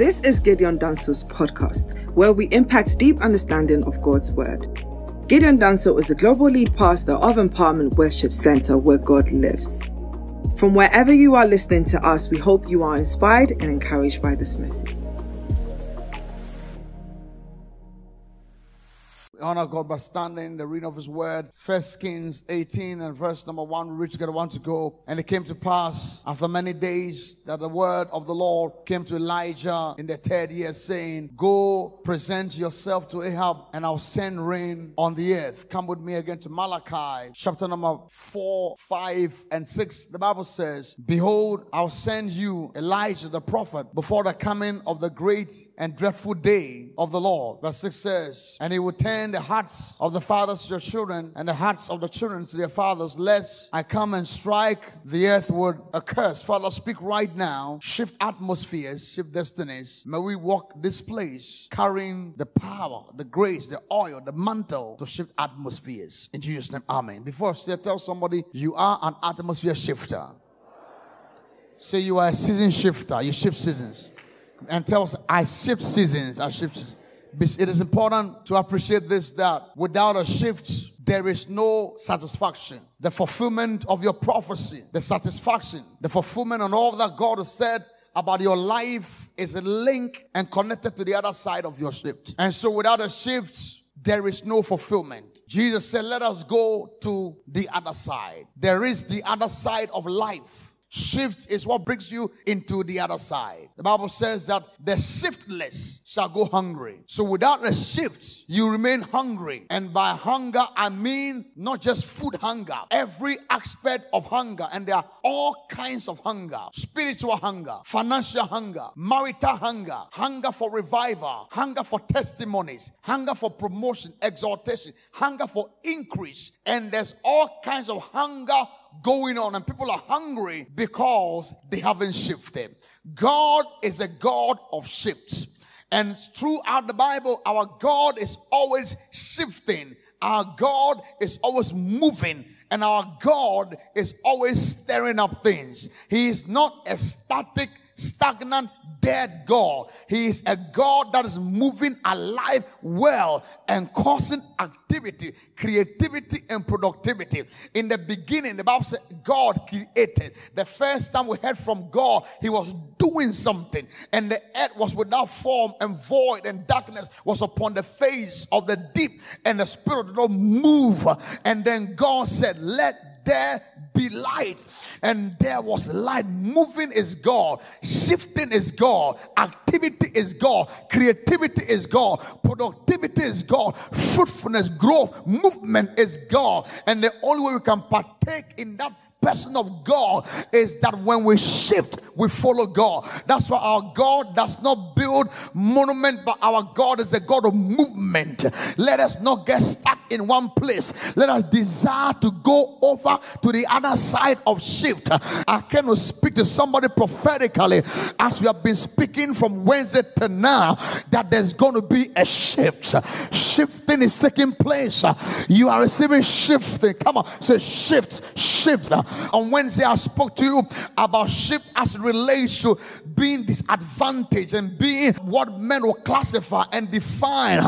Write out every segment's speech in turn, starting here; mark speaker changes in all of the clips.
Speaker 1: This is Gideon Danso's podcast, where we impact deep understanding of God's Word. Gideon Danso is the global lead pastor of Empowerment Worship Center, where God lives. From wherever you are listening to us, we hope you are inspired and encouraged by this message.
Speaker 2: Honor God by standing the reading of His Word. First Kings 18 and verse number one. We read together one to go. And it came to pass after many days that the word of the Lord came to Elijah in the third year, saying, Go present yourself to Ahab, and I'll send rain on the earth. Come with me again to Malachi, chapter number four, five, and six. The Bible says, Behold, I'll send you Elijah the prophet before the coming of the great and dreadful day of the Lord. Verse 6 says, And he will turn the hearts of the fathers to their children and the hearts of the children to their fathers, lest I come and strike the earth with a curse. Father, speak right now. Shift atmospheres, shift destinies. May we walk this place carrying the power, the grace, the oil, the mantle to shift atmospheres. In Jesus' name, amen. Before I tell somebody, you are an atmosphere shifter. Say you are a season shifter. You shift seasons. And tells, I shift seasons. I shift. It is important to appreciate this that without a shift, there is no satisfaction. The fulfillment of your prophecy, the satisfaction, the fulfillment on all that God has said about your life is a link and connected to the other side of your shift. And so without a shift, there is no fulfillment. Jesus said, let us go to the other side. There is the other side of life. Shift is what brings you into the other side. The Bible says that the shiftless shall go hungry. So without a shift, you remain hungry. And by hunger, I mean not just food hunger, every aspect of hunger. And there are all kinds of hunger spiritual hunger, financial hunger, marital hunger, hunger for revival, hunger for testimonies, hunger for promotion, exaltation, hunger for increase. And there's all kinds of hunger going on and people are hungry because they haven't shifted. God is a God of shifts. And throughout the Bible, our God is always shifting. Our God is always moving. And our God is always stirring up things. He is not a static stagnant, dead God. He is a God that is moving alive well and causing activity, creativity, and productivity. In the beginning, the Bible said God created. The first time we heard from God, He was doing something, and the earth was without form and void, and darkness was upon the face of the deep, and the Spirit did not move. And then God said, Let there be light. And there was light. Moving is God. Shifting is God. Activity is God. Creativity is God. Productivity is God. Fruitfulness, growth, movement is God. And the only way we can partake in that person of God is that when we shift, we follow God. That's why our God does not build monument, but our God is a God of movement. Let us not get stuck in one place. Let us desire to go over to the other side of shift. I cannot speak to somebody prophetically as we have been speaking from Wednesday to now that there's going to be a shift. Shifting is taking place. You are receiving shifting. Come on, say shift, shift. On Wednesday, I spoke to you about shift as it relates to being disadvantaged and being what men will classify and define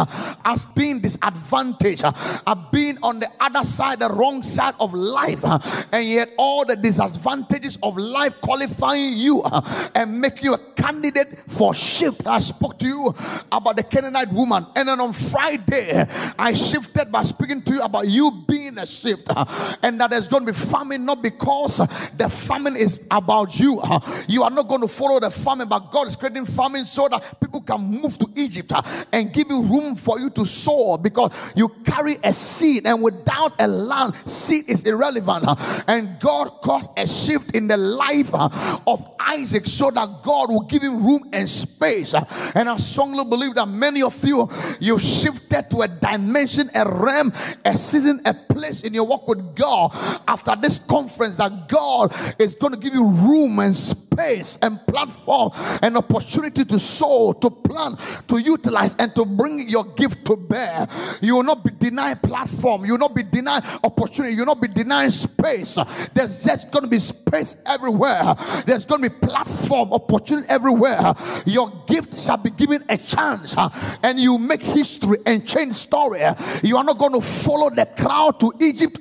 Speaker 2: as being disadvantaged, uh, being on the other side, the wrong side of life, uh, and yet all the disadvantages of life qualifying you uh, and make you a candidate for shift. I spoke to you about the Canaanite woman, and then on Friday, I shifted by speaking to you about you being a shift, uh, and that there's going to be famine not because the famine is about you. You are not going to follow the famine, but God is creating famine so that people can move to Egypt and give you room for you to sow because you carry a seed, and without a land, seed is irrelevant. And God caused a shift in the life of Isaac so that God will give him room and space. And I strongly believe that many of you, you shifted to a dimension, a realm, a season, a place in your walk with God after this conference that God is going to give you room and space space and platform and opportunity to sow, to plant, to utilize, and to bring your gift to bear. You will not be denied platform. You will not be denied opportunity. You will not be denied space. There's just going to be space everywhere. There's going to be platform, opportunity everywhere. Your gift shall be given a chance, and you make history and change story. You are not going to follow the crowd to Egypt.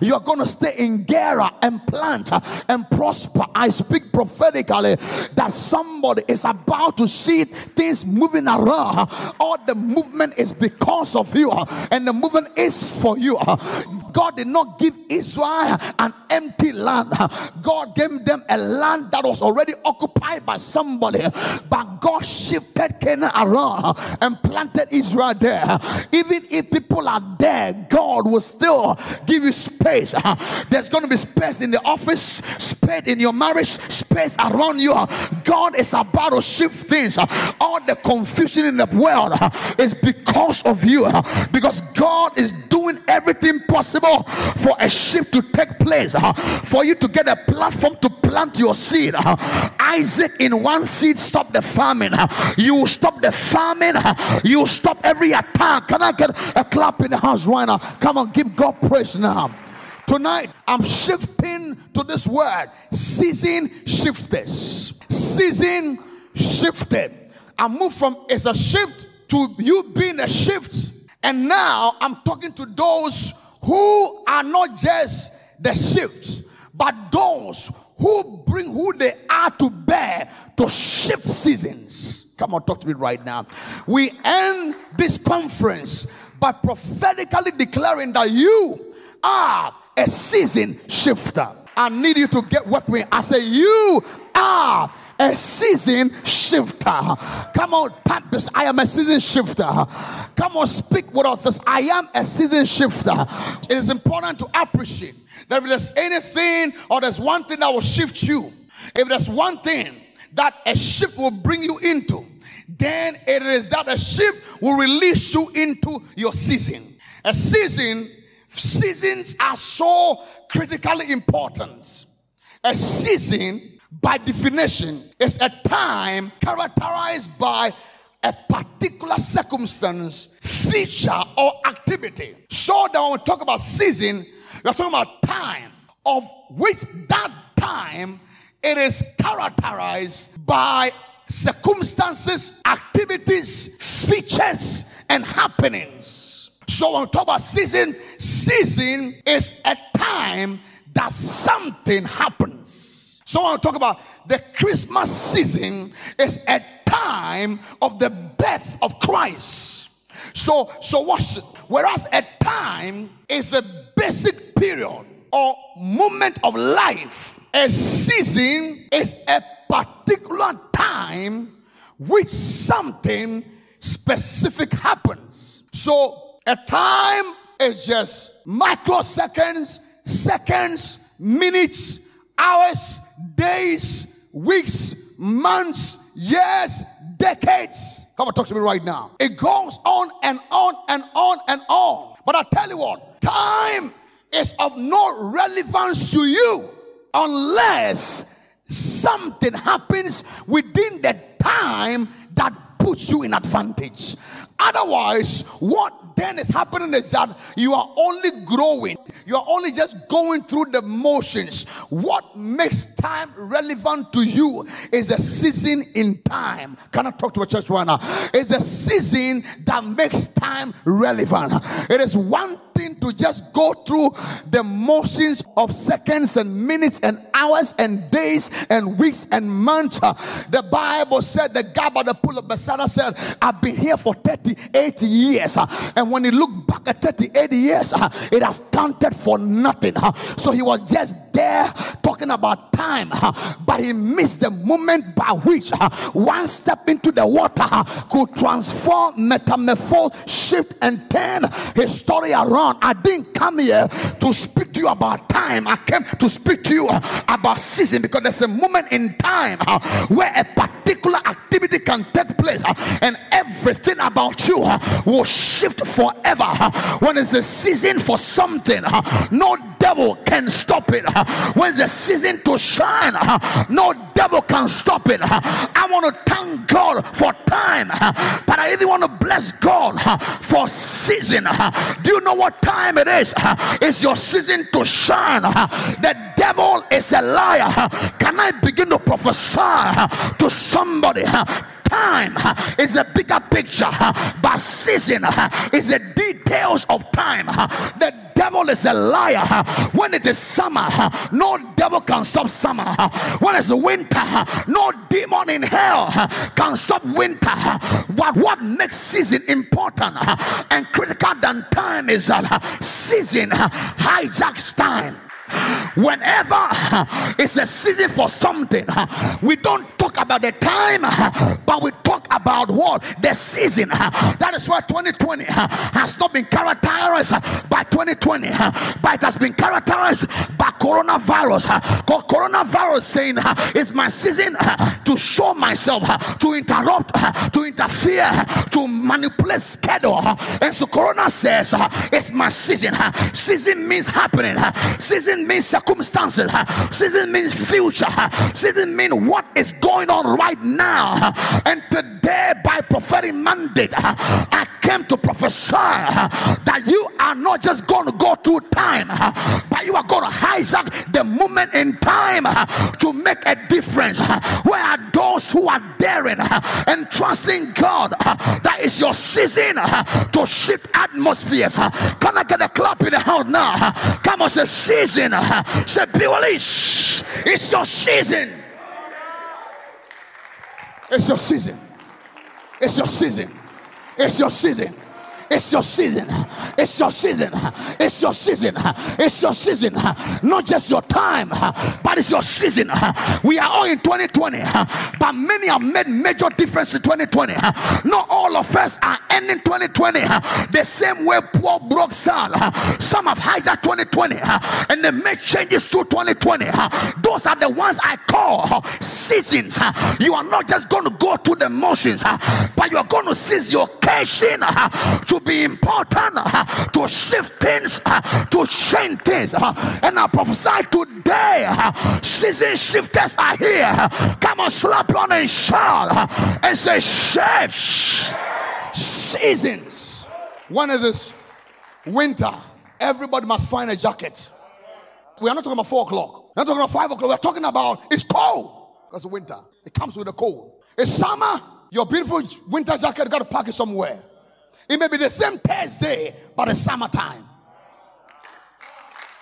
Speaker 2: You are going to stay in Gerar and plant and prosper. I speak prophetically that somebody is about to see things moving around. All the movement is because of you, and the movement is for you. God did not give Israel an empty land. God gave them a land that was already occupied by somebody. But God shifted Canaan around and planted Israel there. Even if people are there, God will still give you space. There's going to be space in the office, space in your marriage, space around you. God is about to shift things. All the confusion in the world is because of you. Because God is doing everything possible for a shift to take place, uh, for you to get a platform to plant your seed. Uh, Isaac, in one seed, stop the famine. Uh, you stop the famine. You stop every attack. Can I get a clap in the house right now? Come on, give God praise now. Tonight, I'm shifting to this word season shifters. Season shifted. I move from it's a shift to you being a shift. And now I'm talking to those who are not just the shift, but those who bring who they are to bear to shift seasons. Come on, talk to me right now. We end this conference by prophetically declaring that you are a season shifter. I need you to get what we. I say you are a season shifter. Come on, tap this. I am a season shifter. Come on, speak with us. I am a season shifter. It is important to appreciate that if there's anything or there's one thing that will shift you, if there's one thing that a shift will bring you into, then it is that a shift will release you into your season. A season, seasons are so critically important. A season by definition, is a time characterized by a particular circumstance, feature, or activity. So when we talk about season, we're talking about time of which that time it is characterized by circumstances, activities, features, and happenings. So when we talk about season, season is a time that something happens. So want to talk about the Christmas season is a time of the birth of Christ. So, so what's? Whereas a time is a basic period or moment of life, a season is a particular time which something specific happens. So a time is just microseconds, seconds, minutes, hours, days, weeks, months, years, decades. Come on, talk to me right now. It goes on and on and on and on. But I tell you what, time is of no relevance to you unless something happens within the time that puts you in advantage. Otherwise, what then is happening is that you are only growing, you are only just going through the motions. What makes time relevant to you is a season in time. Can I talk to a church right now? It's a season that makes time relevant. It is one thing to just go through the motions of seconds and minutes and hours and days and weeks and months. The Bible said the guy by the pool of Bethesda said, I've been here for 38 years. And when he looked back at 38 years, it has counted for nothing. So he was just there talking about time, but he missed the moment by which one step into the water could transform, metamorphose, shift, and turn his story around. I didn't come here to speak to you about time, I came to speak to you about season because there's a moment in time where a particular activity can take place and everything about you will shift forever. When it's a season for something, no devil can stop it. When the season to shine, no devil can stop it. I want to thank God for time, but I even want to bless God for season. Do you know what time it is? It's your season to shine. The devil is a liar. Can I begin to prophesy to somebody? Time is a bigger picture, but season is the details of time. The devil is a liar. When it is summer, no devil can stop summer. When it's winter, no demon in hell can stop winter. But what makes season important and critical than time is that season hijacks time. Whenever it's a season for something, we don't talk about the time, but we talk about what the season. That is why 2020 has not been characterized by 2020, but it has been characterized by coronavirus. Coronavirus saying it's my season to show myself, to interrupt, to interfere, to manipulate schedule. And so Corona says it's my season. Season means happening. Season means circumstances. Season means future. Season means what is going on right now. And today, by prophetic mandate, I came to prophesy that you are not just going to go through time, but you are going to hijack the moment in time to make a difference. Where are those who are daring and trusting God that is your season to shift atmospheres? Can I get a clap in the house now? Come on, say season. Say, Bewilly, it's your season. It's your season. It's your season. It's your season. It's your season. It's your season. It's your season. It's your season. Not just your time, but it's your season. We are all in 2020, but many have made major difference in 2020. Not all of us are ending 2020 the same way poor broke Sal. Some have hijacked 2020 and they make changes to 2020. Those are the ones I call seasons. You are not just going to go through the motions, but you are going to seize your occasion to be important, uh, to shift things, uh, to change things. Uh, and I prophesy today, season shifters are here. Come on, slap on and shout and say, shift seasons. One is this winter. Everybody must find a jacket. We are not talking about four o'clock. We're not talking about five o'clock. We're talking about it's cold because winter. It comes with the cold. It's summer. Your beautiful winter jacket got to pack it somewhere. It may be the same Thursday, but it's summertime.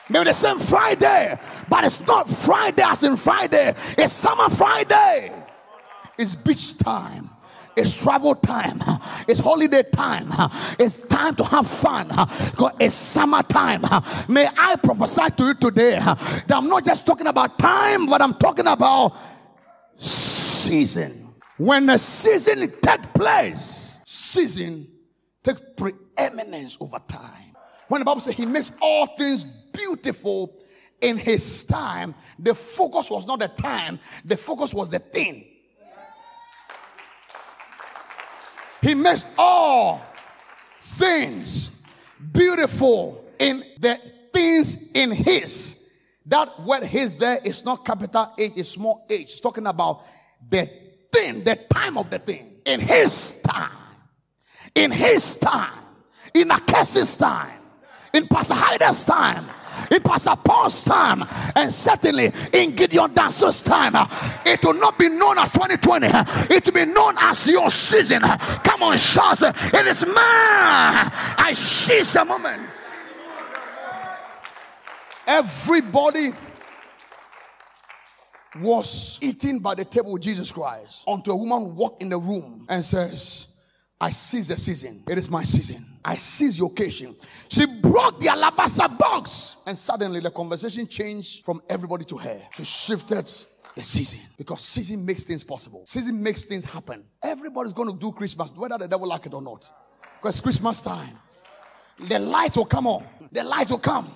Speaker 2: Maybe the same Friday, but it's not Friday as in Friday. It's summer Friday. It's beach time. It's travel time. It's holiday time. It's time to have fun. It's summertime. May I prophesy to you today that I'm not just talking about time, but I'm talking about season. When the season takes place, season takes preeminence over time. When the Bible says he makes all things beautiful in his time, the focus was not the time, the focus was the thing. He makes all things beautiful in the things in his. That word his there is not capital H, it's small h. It's talking about the thing, the time of the thing. In his time in his time, in Akes's time, in Pastor Hyder's time, in Pastor Paul's time, and certainly in Gideon Danso's time. It will not be known as 2020, it will be known as your season. Come on, shout it is mine. I seize the moment. Everybody was eating by the table with Jesus Christ until a woman walked in the room and says, I seize the season. It is my season. I seize the occasion. She broke the alabaster box. And suddenly the conversation changed from everybody to her. She shifted the season because season makes things possible. Season makes things happen. Everybody's going to do Christmas, whether the devil like it or not. Because Christmas time. The light will come on. The light will come.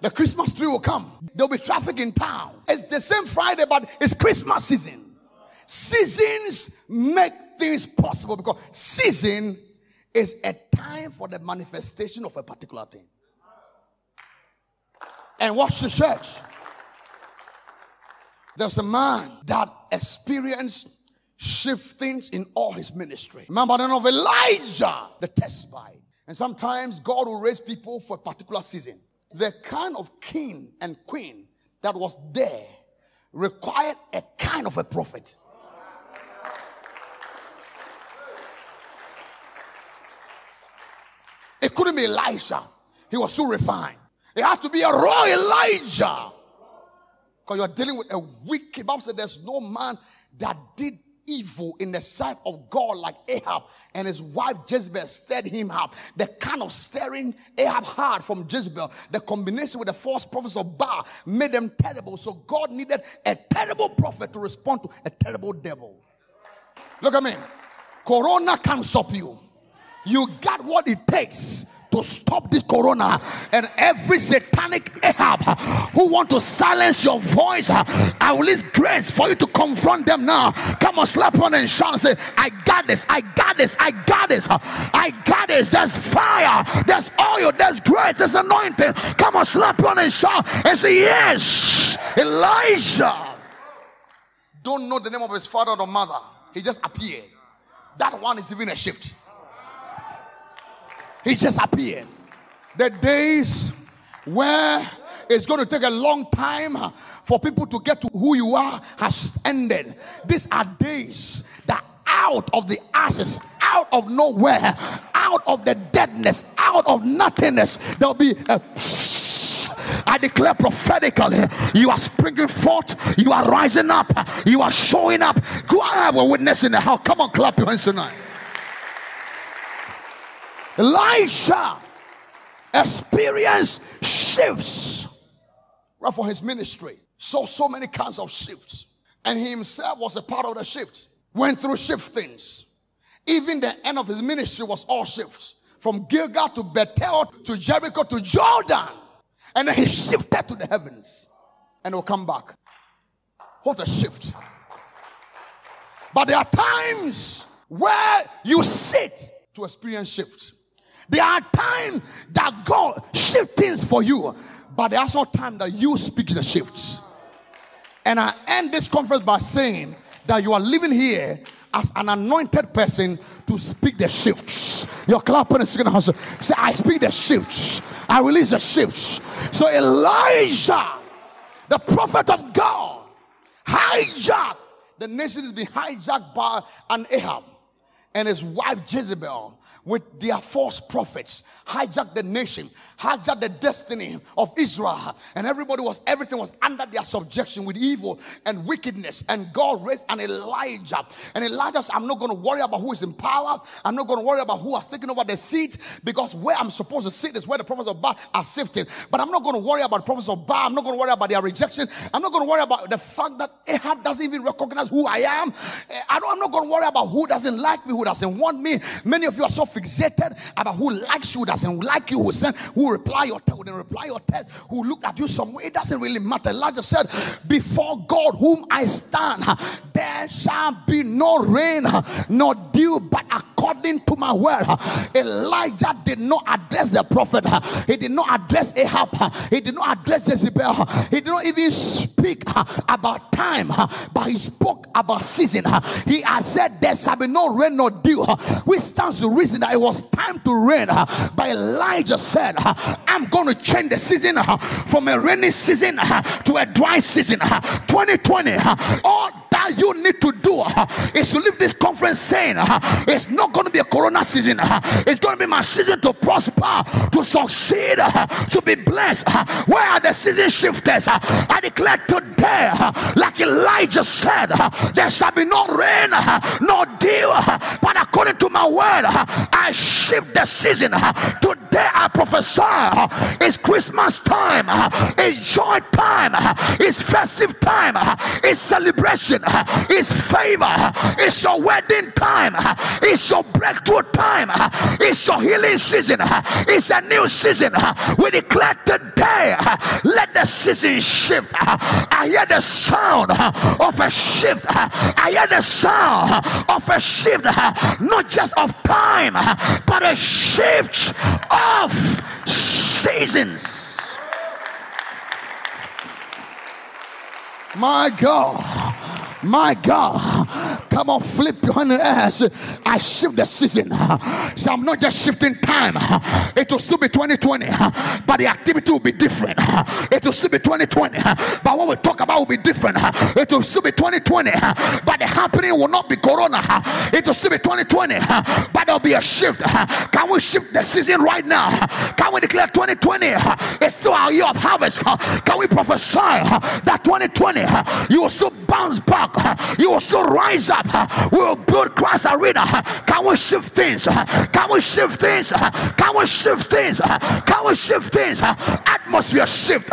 Speaker 2: The Christmas tree will come. There'll be traffic in town. It's the same Friday, but it's Christmas season. Seasons make things possible because season is a time for the manifestation of a particular thing. and watch the church. There's a man that experienced shiftings in all his ministry. Remember the name of Elijah, the Tishbite. And sometimes God will raise people for a particular season. The kind of king and queen that was there required a kind of a prophet. It couldn't be Elijah. He was so refined. It had to be a raw Elijah. Because you're dealing with a wicked. Bible said there's no man that did evil in the sight of God like Ahab and his wife Jezebel stirred him up. The kind of stirring Ahab had from Jezebel, the combination with the false prophets of Baal made them terrible. So God needed a terrible prophet to respond to a terrible devil. Look at me. Corona can't stop you. You got what it takes to stop this corona. And every satanic Ahab who want to silence your voice I will release grace for you to confront them now. Come on slap on and shout and say I got this I got this I got this I got this. There's fire there's oil there's grace there's anointing. Come on slap on and shout and say yes Elijah. Don't know the name of his father or mother. He just appeared. That one is even a shift he just appeared. The days where it's going to take a long time for people to get to who you are has ended. These are days that out of the ashes, out of nowhere, out of the deadness, out of nothingness, there'll be a I declare prophetically, you are springing forth, you are rising up, you are showing up. Go I have a witness in the house. Come on, clap your hands tonight. Elisha experienced shifts right for his ministry. Saw so many kinds of shifts. And he himself was a part of the shift. Went through shiftings. Even the end of his ministry was all shifts. From Gilgal to Bethel to Jericho to Jordan. And then he shifted to the heavens. And will come back. What a shift. But there are times where you sit to experience shifts. There are times that God shift things for you, but there are also times that you speak the shifts. And I end this conference by saying that you are living here as an anointed person to speak the shifts. Your clapping and singing house. Say, I speak the shifts. I release the shifts. So Elijah, the prophet of God, hijacked. The nation is being hijacked by an Ahab and his wife Jezebel with their false prophets hijacked the nation, hijacked the destiny of Israel, and everybody was everything was under their subjection with evil and wickedness. And God raised an Elijah, and Elijah said, "I'm not going to worry about who is in power. I'm not going to worry about who has taken over the seat because where I'm supposed to sit is where the prophets of Baal are sifted. But I'm not going to worry about the prophets of Baal. I'm not going to worry about their rejection. I'm not going to worry about the fact that Ahab doesn't even recognize who I am. Eh, I don't, I'm not going to worry about who doesn't like me, who doesn't want me. Many of you are so fixated about who likes you, doesn't like you, who send, who reply your text, who reply your text, who look at you some way. It doesn't really matter. Elijah said, Before God whom I stand, there shall be no rain, nor dew, but according to my word. Elijah did not address the prophet, he did not address Ahab, he did not address Jezebel, he did not even speak about time, but he spoke about season. He had said, There shall be no rain nor dew, which stands to reason that it was time to rain. But Elijah said, I'm going to change the season from a rainy season to a dry season. 2020, all that you need to do uh, is to leave this conference saying uh, it's not going to be a corona season, uh, it's going to be my season to prosper, to succeed, to be blessed. Where are the season shifters? I declare today, like Elijah said, there shall be no rain, no dew, but according to my word, I shift the season. Today I prophesy it's Christmas time, it's joy time, it's festive time, it's celebration, it's favor, it's your wedding time, it's your breakthrough time, it's your healing season, it's a new season. We declare today, let the season shift. I hear the sound of a shift. I hear the sound of a shift, not just of time, but a shift of seasons. My God. My God, come on, flip your hand ass. I shift the season. So I'm not just shifting time. It will still be 2020, but the activity will be different. It will still be 2020, but what we talk about will be different. It will still be 2020, but the happening will not be Corona. It will still be 2020, but there'll be a shift. Can we shift the season right now? Can we declare 2020 is still our year of harvest? Can we prophesy that 2020 you will still bounce back? You will still rise up. We will build Christ Arena. Can we shift things? Can we shift things? Can we shift things? Can we shift things? Atmosphere shift,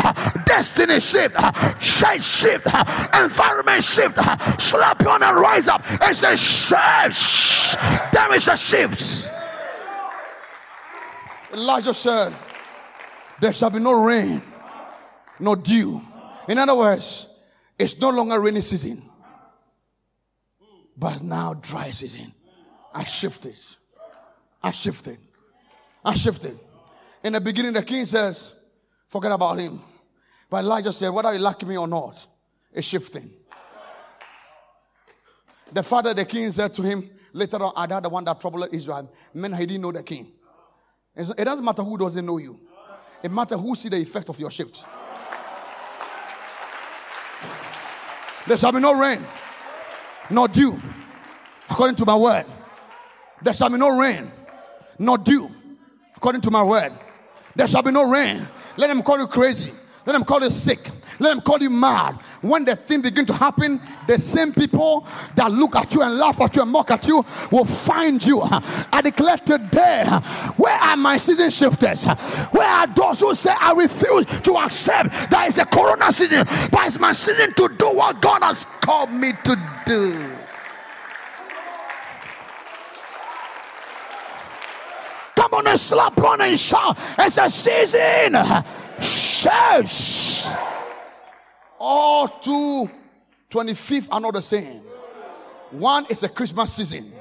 Speaker 2: destiny shift, change shift, environment shift. Slap you on and rise up and say, shift. There is a shift. Elijah said, There shall be no rain, no dew. In other words, it's no longer rainy season. But now dry season. I shifted. I shifted. I shifted. In the beginning, the king says, forget about him. But Elijah said, whether you like me or not, it's shifting. The father, the king, said to him later on, I the one that troubled Israel. Men, he didn't know the king. It doesn't matter who doesn't know you. It matters who see the effect of your shift. There shall be no rain nor dew, according to my word. There shall be no rain, nor dew, according to my word. There shall be no rain. Let them call you crazy. Let them call you sick. Let them call you mad. When the thing begin to happen, the same people that look at you and laugh at you and mock at you will find you. I declare today, where are my season shifters? Where are those who say, I refuse to accept that it's a corona season, but it's my season to do what God has called me to do? Come on and slap on and shout. It's a season church. All two 25th are not the same. One is a Christmas season,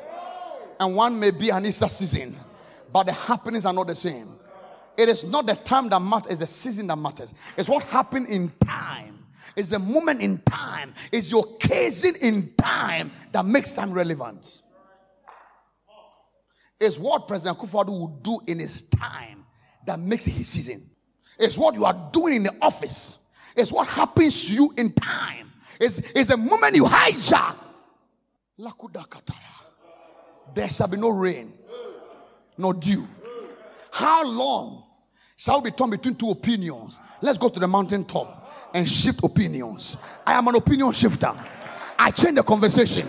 Speaker 2: and one may be an Easter season, but the happenings are not the same. It is not the time that matters, it's the season that matters. It's what happened in time. It's the moment in time. It's your occasion in time that makes time relevant. It's what President Kufuor would do in his time that makes his season. It's what you are doing in the office. It's what happens to you in time. It's, it's the moment you hijack. There shall be no rain, no dew. How long shall we be torn between two opinions? Let's go to the mountaintop and shift opinions. I am an opinion shifter. I change the conversation.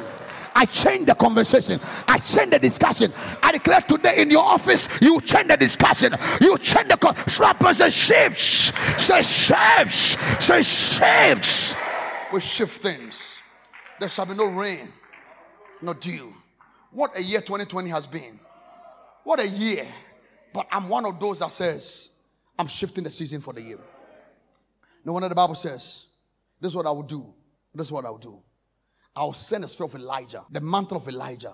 Speaker 2: I change the conversation. I change the discussion. I declare today in your office, you change the discussion. You change the con- and shifts. Say shifts. Say shifts. We shift things. There shall be no rain, no dew. What a year 2020 has been. What a year. But I'm one of those that says, I'm shifting the season for the year. No wonder the Bible says, this is what I will do. This is what I will do. I'll send the spirit of Elijah, the mantle of Elijah,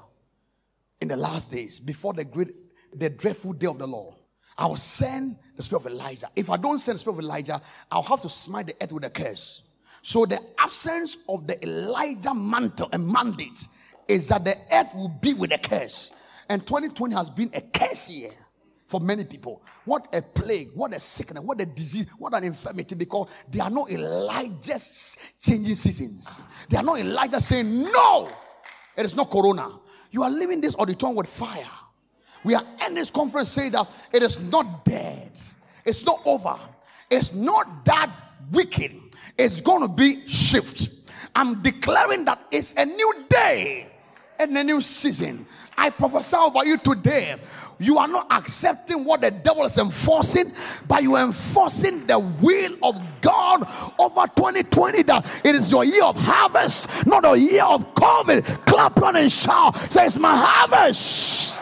Speaker 2: in the last days, before the great, the dreadful day of the Lord. I will send the spirit of Elijah. If I don't send the spirit of Elijah, I'll have to smite the earth with a curse. So the absence of the Elijah mantle and mandate is that the earth will be with a curse. And 2020 has been a curse year for many people. What a plague, what a sickness, what a disease, what an infirmity, because they are not Elijah's changing seasons. They are not Elijah saying, No, it is not corona. You are leaving this auditorium with fire. We are in this conference saying that it is not dead, it's not over, it's not that wicked, it's going to be shift. I'm declaring that it's a new day and a new season. I prophesy over you today. You are not accepting what the devil is enforcing, but you are enforcing the will of God over 2020. That it is your year of harvest, not a year of COVID. Clap on and shout. Say, It's my harvest.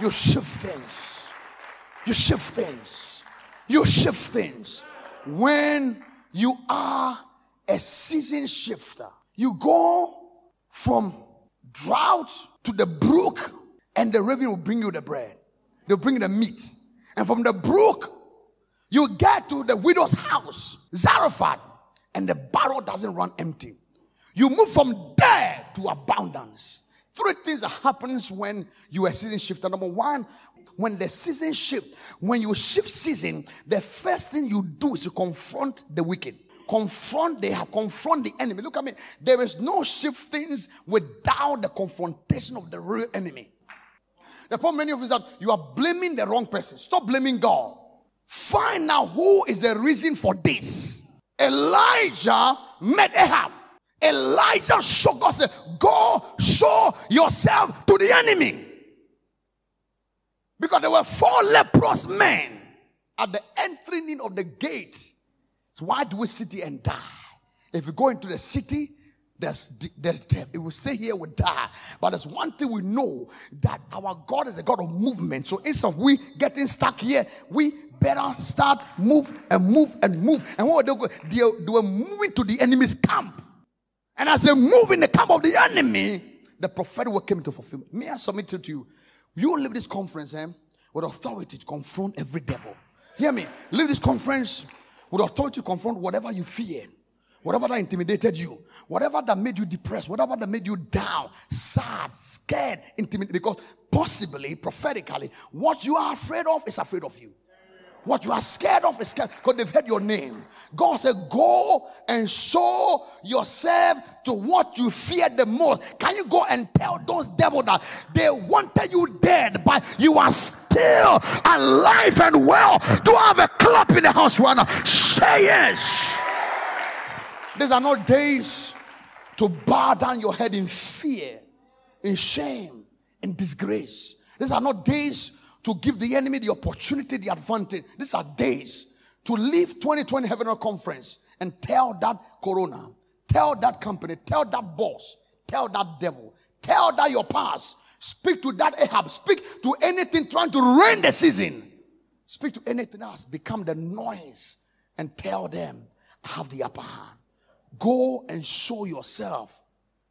Speaker 2: You shift things. You shift things. You shift things. When you are a season shifter, you go from drought to the brook, and the raven will bring you the bread. They'll bring the meat. And from the brook, you get to the widow's house, Zarephath, and the barrel doesn't run empty. You move from there to abundance. Three things that happens when you are season shifter. Number one, when the season shift, when you shift season, the first thing you do is to confront the wicked. Confront, they have confront the enemy. Look at me. There is no shiftings without the confrontation of the real enemy. The problem many of us that you are blaming the wrong person. Stop blaming God. Find out who is the reason for this. Elijah met Ahab. Elijah showed God, said, Go show yourself to the enemy. Because there were four leprous men at the entering in of the gate. So why do we sit here and die? If we go into the city, there's, there's death. It will stay here, we die. But there's one thing we know that our God is a God of movement. So instead of we getting stuck here, we better start move and move and move. And what they, they, they were moving to the enemy's camp. And as they move in the camp of the enemy, the prophetic word came to fulfillment. May I submit to you? You leave this conference eh, with authority to confront every devil. Hear me. Leave this conference with authority confront whatever you fear, whatever that intimidated you, whatever that made you depressed, whatever that made you down, sad, scared, intimidated. Because possibly, prophetically, what you are afraid of is afraid of you. What you are scared of is scared because they've heard your name. God said, Go and show yourself to what you fear the most. Can you go and tell those devils that they wanted you dead, but you are still alive and well? Do I have a clap in the house right now? Say yes. These are not days to bow down your head in fear, in shame, in disgrace. These are not days to give the enemy the opportunity, the advantage. These are days to leave 2020 Heaven Conference and tell that corona, tell that company, tell that boss, tell that devil, tell that your past, speak to that Ahab, speak to anything trying to ruin the season, speak to anything else, become the noise and tell them, I have the upper hand. Go and show yourself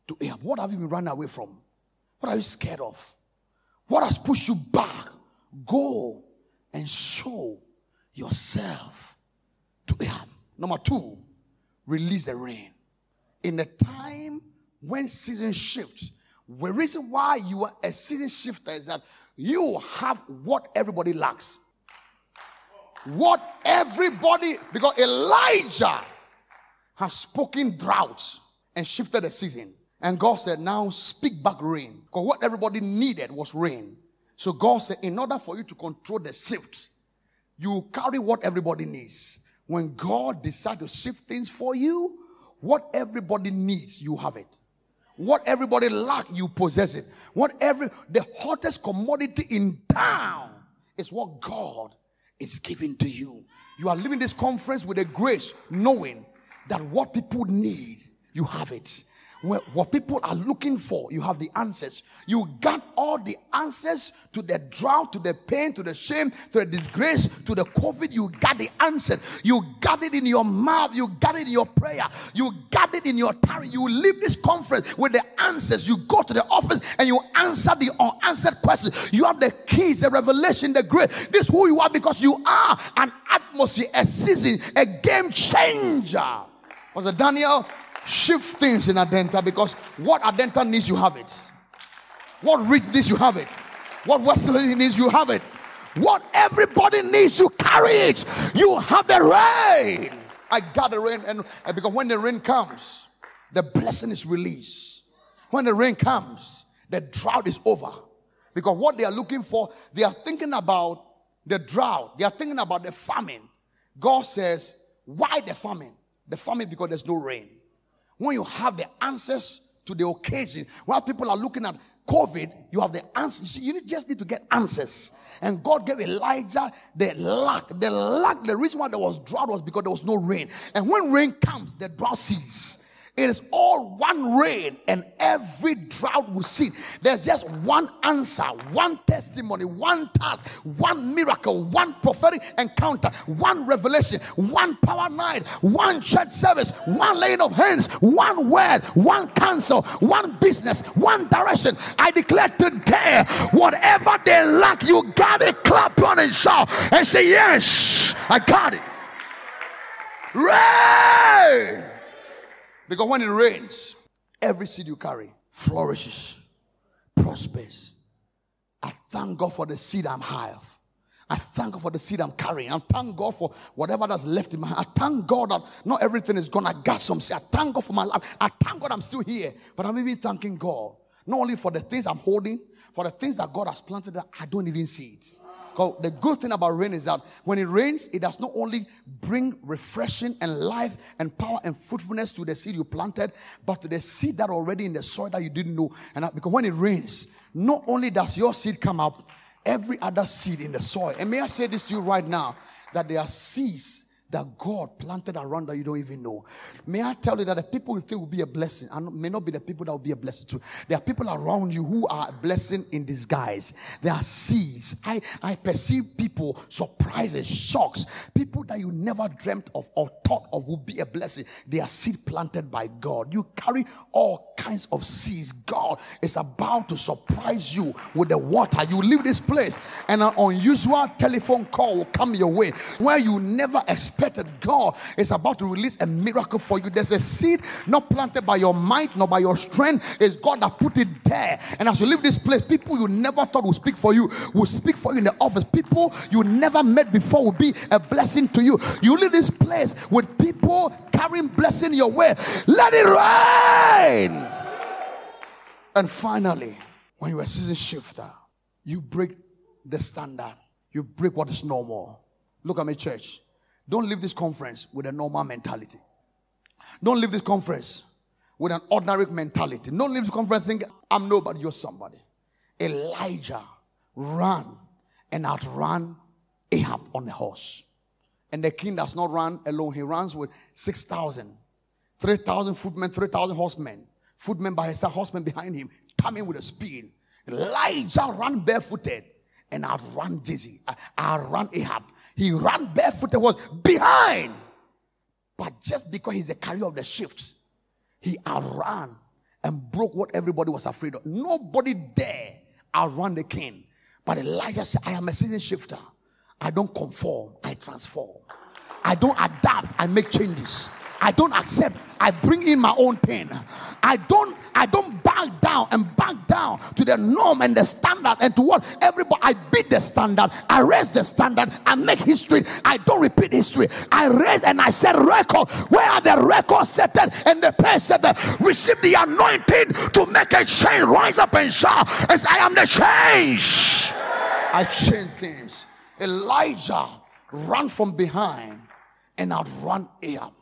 Speaker 2: to Ahab. What have you been running away from? What are you scared of? What has pushed you back? Go and show yourself to Him. Number two, release the rain. In the time when season shifts, the reason why you are a season shifter is that you have what everybody lacks. What everybody, because Elijah has spoken droughts and shifted the season. And God said, Now speak back rain. Because what everybody needed was rain. So God said, in order for you to control the shift, you carry what everybody needs. When God decides to shift things for you, what everybody needs, you have it. What everybody lack, you possess it. What every the hottest commodity in town is what God is giving to you. You are living this conference with a grace, knowing that what people need, you have it what people are looking for, you have the answers. You got all the answers to the drought, to the pain, to the shame, to the disgrace, to the COVID. You got the answer. You got it in your mouth. You got it in your prayer. You got it in your tongue. You leave this conference with the answers. You go to the office and you answer the unanswered questions. You have the keys, the revelation, the grace. This is who you are because you are an atmosphere, a season, a game changer. Was it Daniel? Shift things in Adenta because what Adenta needs, you have it. What Rich needs, you have it. What Wesley needs, you have it. What everybody needs, you carry it. You have the rain. I got the rain, and, and because when the rain comes, the blessing is released. When the rain comes, the drought is over. Because what they are looking for, they are thinking about the drought, they are thinking about the famine. God says, Why the famine? The famine because there's no rain when you have the answers to the occasion, while people are looking at COVID, you have the answers. You just need to get answers. And God gave Elijah the lack. The lack, the reason why there was drought was because there was no rain. And when rain comes, the drought ceases. It is all one rain and every drought will cease. There's just one answer, one testimony, one task, one miracle, one prophetic encounter, one revelation, one power night, one church service, one laying of hands, one word, one counsel, one business, one direction. I declare today, whatever they lack, you got it. Clap on and shout and say, Yes, I got it. Rain! Because when it rains, every seed you carry flourishes, prospers. I thank God for the seed I'm high of. I thank God for the seed I'm carrying. I thank God for whatever that's left in my hand. I thank God that not everything is gone. I got some seed. I thank God for my life. I thank God I'm still here. But I'm even thanking God. Not only for the things I'm holding, for the things that God has planted that I don't even see it. The good thing about rain is that when it rains, it does not only bring refreshing and life and power and fruitfulness to the seed you planted, but to the seed that already in the soil that you didn't know. And that, because when it rains, not only does your seed come up, every other seed in the soil. And may I say this to you right now that there are seeds that God planted around that you don't even know. May I tell you that the people you think will be a blessing and may not be the people that will be a blessing to. There are people around you who are a blessing in disguise. There are seeds. I, I perceive people, surprises, shocks, people that you never dreamt of or thought of will be a blessing. They are seed planted by God. You carry all kinds of seeds. God is about to surprise you with the water. You leave this place and an unusual telephone call will come your way where you never expect expected. God is about to release a miracle for you. There's a seed not planted by your might nor by your strength. It's God that put it there. And as you leave this place, people you never thought would speak for you will speak for you in the office. People you never met before will be a blessing to you. You leave this place with people carrying blessing your way. Let it rain. And finally, when you're a season shifter, you break the standard. You break what is normal. Look at me, church. Don't leave this conference with a normal mentality. Don't leave this conference with an ordinary mentality. Don't leave this conference thinking, I'm nobody, you're somebody. Elijah ran and outran Ahab on a horse. And the king does not run alone, he runs with 6,000, 3,000 footmen, 3,000 horsemen, footmen by his side, horsemen behind him, coming with a speed. Elijah ran barefooted and outran Jesse, uh, outran Ahab. He ran barefooted, was behind. But just because he's a carrier of the shift, he outran and broke what everybody was afraid of. Nobody dare outrun the king. But Elijah said, I am a season shifter. I don't conform, I transform. I don't adapt, I make changes. I don't accept. I bring in my own pain. I don't I don't back down and back down to the norm and the standard and to what everybody I beat the standard. I raise the standard. I make history. I don't repeat history. I raise and I set record. Where are the records set? And the person that receive the anointing to make a change. Rise up and shout as I am the change. I change things. Elijah ran from behind and outrun Ahab.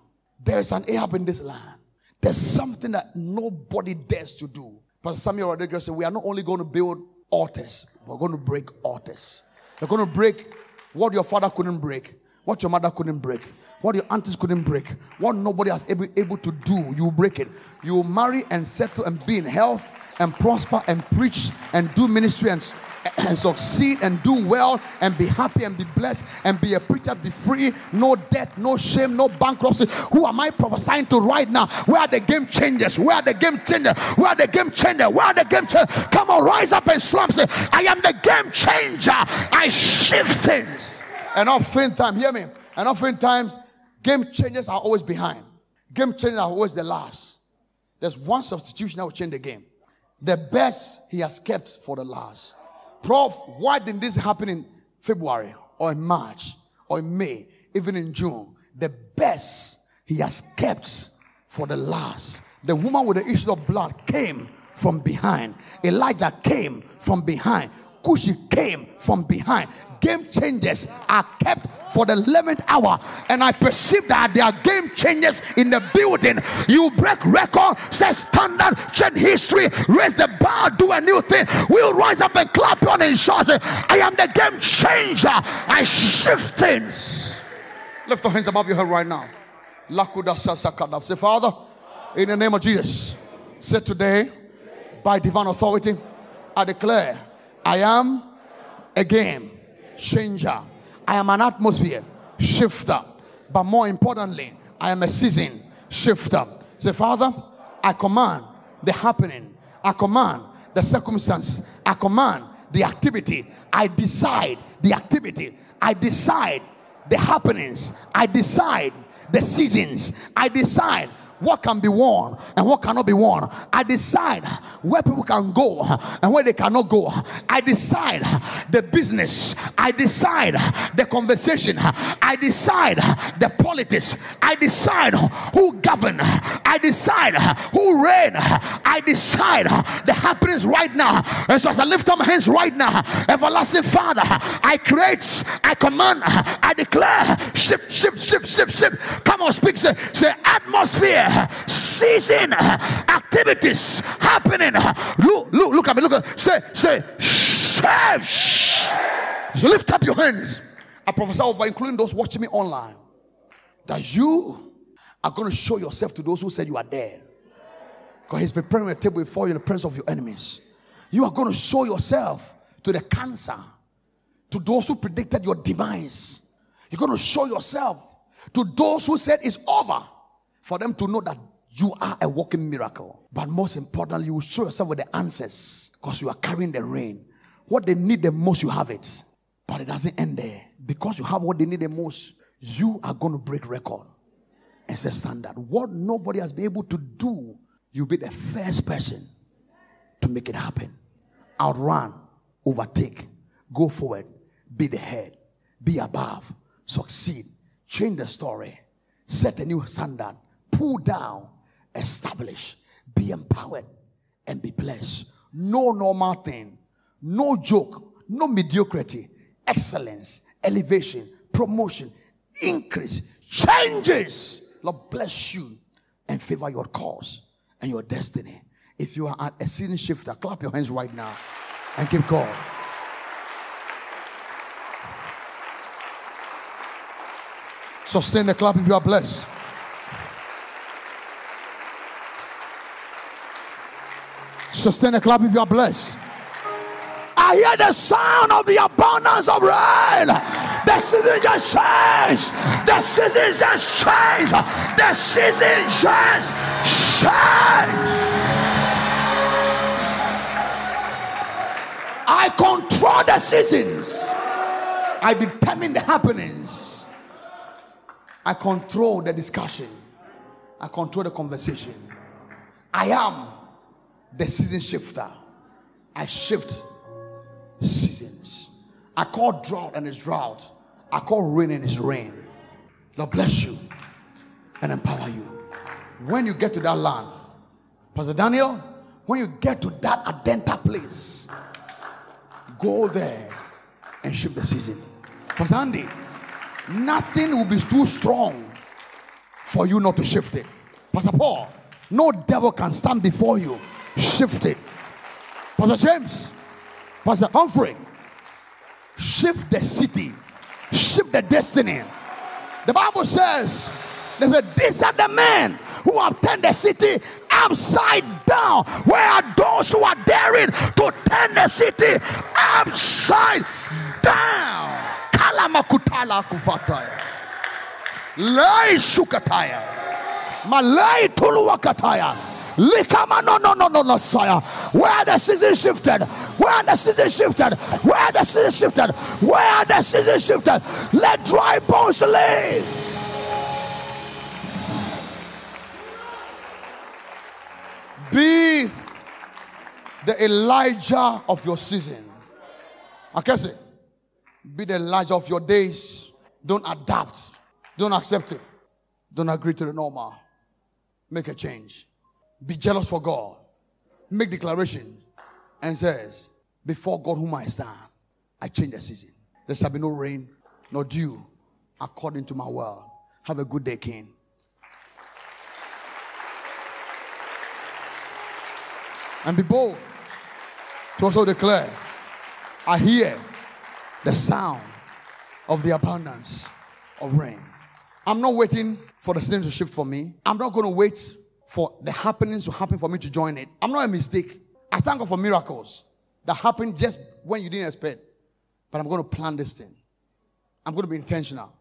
Speaker 2: There is an Ahab in this land. There's something that nobody dares to do. Pastor Samuel Rodriguez said, We are not only going to build altars, we're going to break altars. We're going to break what your father couldn't break, what your mother couldn't break, what your aunties couldn't break, what nobody has able, able to do. You break it. You will marry and settle and be in health and prosper and preach and do ministry and and succeed and do well and be happy and be blessed and be a preacher, be free, no debt, no shame, no bankruptcy. Who am I prophesying to right now? Where are the game changers? Where are the game changers? Where are the game changers? Where are the game changers? Come on, rise up and slump. Say, I am the game changer. I shift things. And oftentimes, hear me. And oftentimes, game changers are always behind. Game changers are always the last. There's one substitution that will change the game. The best he has kept for the last. Prof, why didn't this happen in February or in March or in May, even in June? The best he has kept for the last. The woman with the issue of blood came from behind. Elijah came from behind. Cushi came from behind. Game changers are kept for the 11th hour. And I perceive that there are game changers in the building. You break record, set standard, change history, raise the bar, do a new thing. We'll rise up and clap on and shout, I am the game changer. I shift things. Lift your hands above your head right now. Say, Father, in the name of Jesus, say today, by divine authority, I declare I am a game changer. I am an atmosphere shifter. But more importantly, I am a season shifter. Say, Father, I command the happening. I command the circumstance. I command the activity. I decide the activity. I decide the happenings. I decide the seasons. I decide what can be worn and what cannot be worn. I decide where people can go and where they cannot go. I decide the business. I decide the conversation. I decide the politics. I decide who govern. I decide who reign. I decide the happenings right now. And so as I lift up my hands right now, everlasting Father, I create, I command, I declare, ship, ship, ship, ship, shift. Come on, speak. Say, say atmosphere, season, uh, activities happening. Look, look, look at me. Look at say, say, shh. So lift up your hands. I prophesy over, including those watching me online, that you are going to show yourself to those who said you are dead. Because he's preparing a table before you in the presence of your enemies. You are going to show yourself to the cancer, to those who predicted your demise. You're going to show yourself to those who said it's over for them to know that you are a walking miracle. But most importantly, you will show yourself with the answers because you are carrying the rain. What they need the most, you have it. But it doesn't end there. Because you have what they need the most, you are going to break record as a standard. What nobody has been able to do, you'll be the first person to make it happen. Outrun, overtake, go forward, be the head, be above, succeed, change the story, set a new standard, pull down, establish, be empowered, and be blessed. No normal thing, no joke, no mediocrity, excellence, elevation, promotion, increase, changes. Lord bless you and favor your cause and your destiny. If you are a season shifter, clap your hands right now and give God. Sustain the clap if you are blessed. Sustain the clap if you are blessed. I hear the sound of the abundance of rain. The season just changed. The season just changed. The season just changed. I control the seasons. I determine the happenings. I control the discussion. I control the conversation. I am the season shifter. I shift seasons. I call drought and it's drought. I call rain and it's rain. Lord bless you and empower you. When you get to that land, Pastor Daniel, when you get to that Adenta place, go there and shift the season. Pastor Andy, nothing will be too strong for you not to shift it. Pastor Paul, no devil can stand before you. Shift it. Pastor James, Pastor Humphrey, shift the city, shift the destiny. The Bible says, they said, These are the men who have turned the city upside down. Where are those who are daring to turn the city upside down? Kalamakutala kufataya. Lai sukataya. Malai tuluwakataya. Likama no no no no no sire. Where the season shifted? Where the season shifted? Where the season shifted? Where the season shifted? Let dry bones live. Be the Elijah of your season. Okay, say, be the Elijah of your days. Don't adapt. Don't accept it. Don't agree to the normal. Make a change. Be jealous for God. Make declaration and says, Before God whom I stand, I change the season. There shall be no rain, nor dew, according to my word. Have a good day, King. And be bold to also declare, I hear the sound of the abundance of rain. I'm not waiting for the season to shift for me. I'm not going to wait for the happenings to happen for me to join it. I'm not a mistake. I thank God for miracles that happen just when you didn't expect. But I'm going to plan this thing. I'm going to be intentional.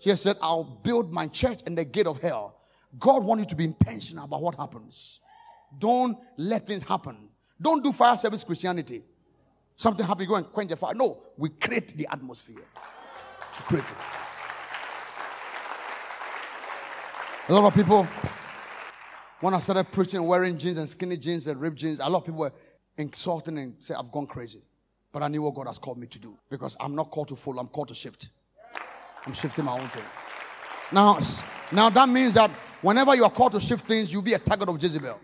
Speaker 2: Jesus said, I'll build my church in the gate of hell. God wants you to be intentional about what happens. Don't let things happen. Don't do fire service Christianity. Something happen, go and quench the fire. No, we create the atmosphere. We create it. A lot of people When I started preaching, wearing jeans and skinny jeans and ripped jeans, a lot of people were insulting and say I've gone crazy. But I knew what God has called me to do because I'm not called to follow, I'm called to shift. I'm shifting my own thing. Now, now that means that whenever you are called to shift things, you'll be a target of Jezebel.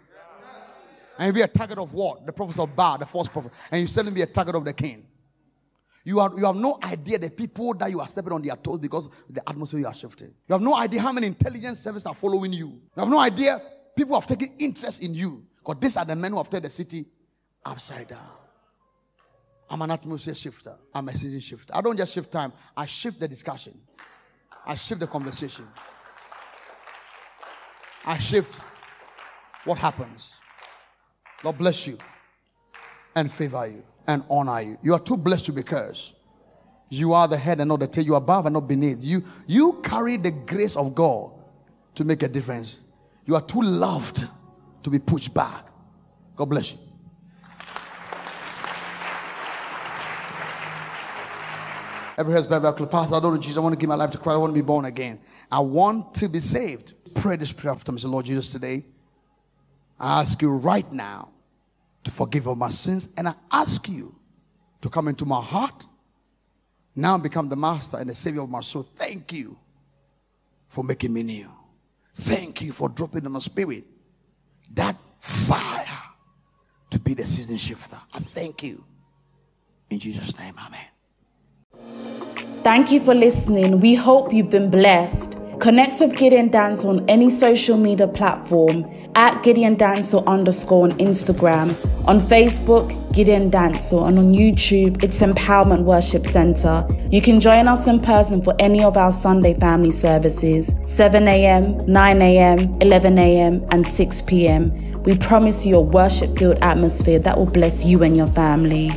Speaker 2: And you'll be a target of what? The prophets of Baal, the false prophet. And you'll suddenly be a target of the king. You, are, you have no idea the people that you are stepping on their toes because the atmosphere you are shifting. You have no idea how many intelligence services are following you. You have no idea people have taken interest in you. Because these are the men who have turned the city upside down. I'm an atmosphere shifter. I'm a season shifter. I don't just shift time, I shift the discussion. I shift the conversation. I shift what happens. God bless you and favor you and honor you. You are too blessed to be cursed. You are the head and not the tail. You are above and not beneath. You, you carry the grace of God to make a difference. You are too loved to be pushed back. God bless you. Every head's bowed, every Pastor, I don't know Jesus. I want to give my life to Christ. I want to be born again. I want to be saved. Pray this prayer after me. Say, Lord Jesus, today, I ask you right now to forgive all my sins. And I ask you to come into my heart. Now become the master and the savior of my soul. Thank you for making me new. Thank you for dropping in my spirit that fire to be the season shifter. I thank you. In Jesus' name, amen.
Speaker 3: Thank you for listening. We hope you've been blessed. Connect with Gideon Danso on any social media platform at Gideon Danso underscore on Instagram, on Facebook, Gideon Danso, and on YouTube, it's Empowerment Worship Center. You can join us in person for any of our Sunday family services 7 a.m., 9 a.m., 11 a.m., and 6 p.m. We promise you a worship filled atmosphere that will bless you and your family.